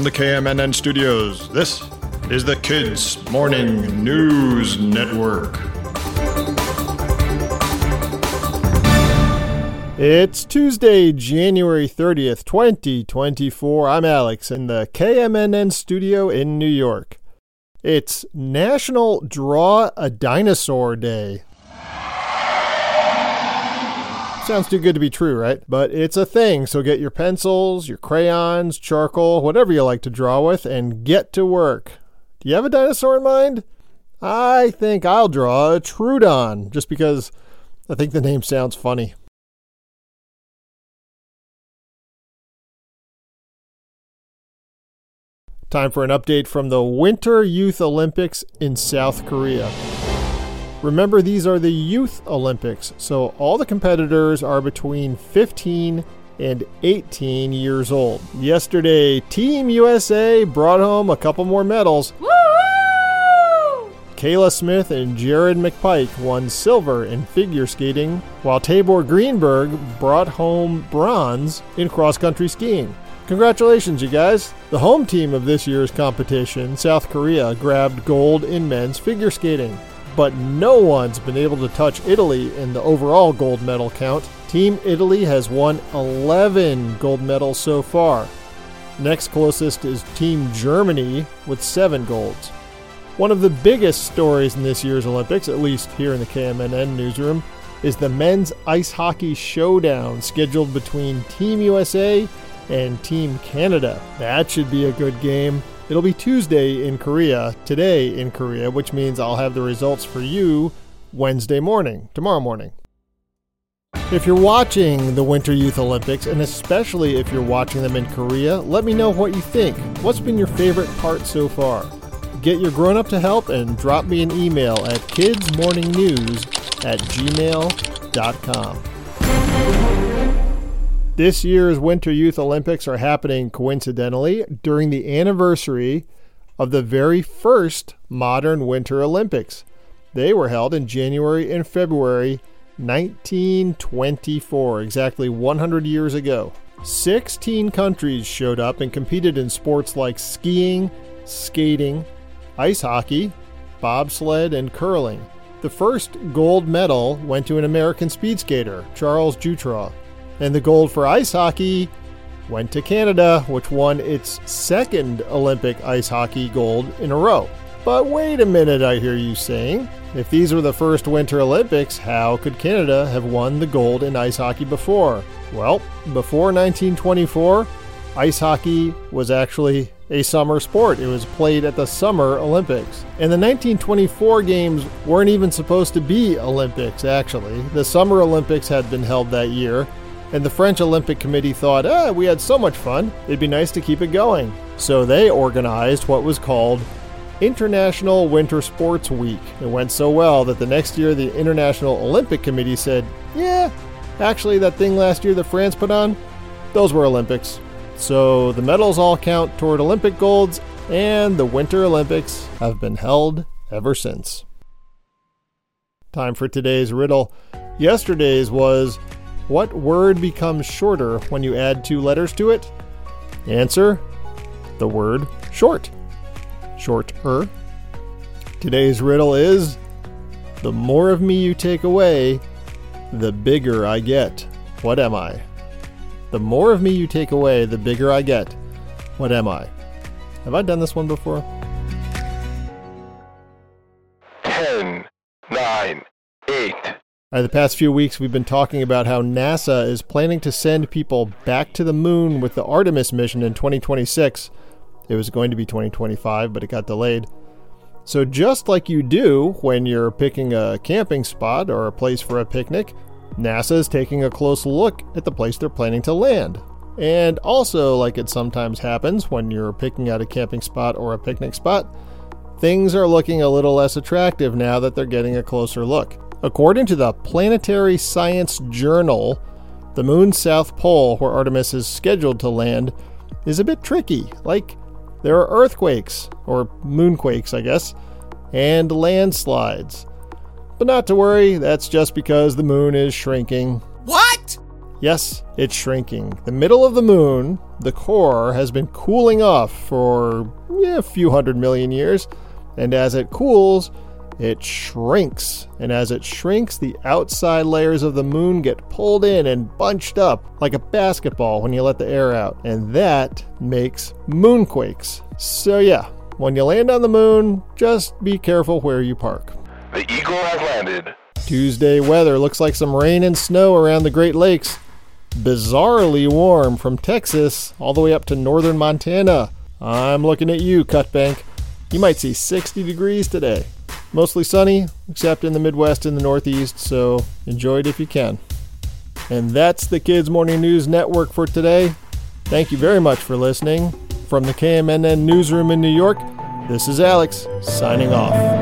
From the KMNN studios, this is the Kids Morning News Network. It's Tuesday, January 30th, 2024. I'm Alex in the KMNN studio in New York. It's National Draw a Dinosaur Day. Sounds too good to be true, right? But it's a thing, so get your pencils, your crayons, charcoal, whatever you like to draw with, and get to work. Do you have a dinosaur in mind? I think I'll draw a Troodon, just because I think the name sounds funny. Time for an update from the Winter Youth Olympics in South Korea. Remember, these are the Youth Olympics, so all the competitors are between 15 and 18 years old. Yesterday, Team USA brought home a couple more medals. Woo! Kayla Smith and Jared McPike won silver in figure skating, while Tabor Greenberg brought home bronze in cross country skiing. Congratulations, you guys! The home team of this year's competition, South Korea, grabbed gold in men's figure skating. But no one's been able to touch Italy in the overall gold medal count. Team Italy has won 11 gold medals so far. Next closest is Team Germany with 7 golds. One of the biggest stories in this year's Olympics, at least here in the KMNN newsroom, is the men's ice hockey showdown scheduled between Team USA and Team Canada. That should be a good game. It'll be Tuesday in Korea, today in Korea, which means I'll have the results for you Wednesday morning, tomorrow morning. If you're watching the Winter Youth Olympics, and especially if you're watching them in Korea, let me know what you think. What's been your favorite part so far? Get your grown up to help and drop me an email at kidsmorningnews at gmail.com. This year's Winter Youth Olympics are happening coincidentally during the anniversary of the very first modern Winter Olympics. They were held in January and February 1924, exactly 100 years ago. 16 countries showed up and competed in sports like skiing, skating, ice hockey, bobsled, and curling. The first gold medal went to an American speed skater, Charles Jewtraw. And the gold for ice hockey went to Canada, which won its second Olympic ice hockey gold in a row. But wait a minute, I hear you saying. If these were the first Winter Olympics, how could Canada have won the gold in ice hockey before? Well, before 1924, ice hockey was actually a summer sport. It was played at the Summer Olympics. And the 1924 games weren't even supposed to be Olympics, actually. The Summer Olympics had been held that year, and the French Olympic Committee thought, ah, we had so much fun, it'd be nice to keep it going. So they organized what was called International Winter Sports Week. It went so well that the next year the International Olympic Committee said, yeah, actually, that thing last year that France put on, those were Olympics. So the medals all count toward Olympic golds, and the Winter Olympics have been held ever since. Time for today's riddle. Yesterday's was what word becomes shorter when you add two letters to it? Answer the word short. Shorter. Today's riddle is The more of me you take away, the bigger I get. What am I? The more of me you take away, the bigger I get. What am I? Have I done this one before? 10, 9, 8, uh, the past few weeks, we've been talking about how NASA is planning to send people back to the moon with the Artemis mission in 2026. It was going to be 2025, but it got delayed. So, just like you do when you're picking a camping spot or a place for a picnic, NASA is taking a close look at the place they're planning to land. And also, like it sometimes happens when you're picking out a camping spot or a picnic spot, things are looking a little less attractive now that they're getting a closer look. According to the Planetary Science Journal, the moon's south pole, where Artemis is scheduled to land, is a bit tricky. Like, there are earthquakes, or moonquakes, I guess, and landslides. But not to worry, that's just because the moon is shrinking. What? Yes, it's shrinking. The middle of the moon, the core, has been cooling off for yeah, a few hundred million years, and as it cools, it shrinks. And as it shrinks, the outside layers of the moon get pulled in and bunched up like a basketball when you let the air out. And that makes moonquakes. So, yeah, when you land on the moon, just be careful where you park. The Eagle has landed. Tuesday weather looks like some rain and snow around the Great Lakes. Bizarrely warm from Texas all the way up to northern Montana. I'm looking at you, Cut Bank. You might see 60 degrees today. Mostly sunny, except in the Midwest and the Northeast, so enjoy it if you can. And that's the Kids Morning News Network for today. Thank you very much for listening. From the KMNN Newsroom in New York, this is Alex, signing off.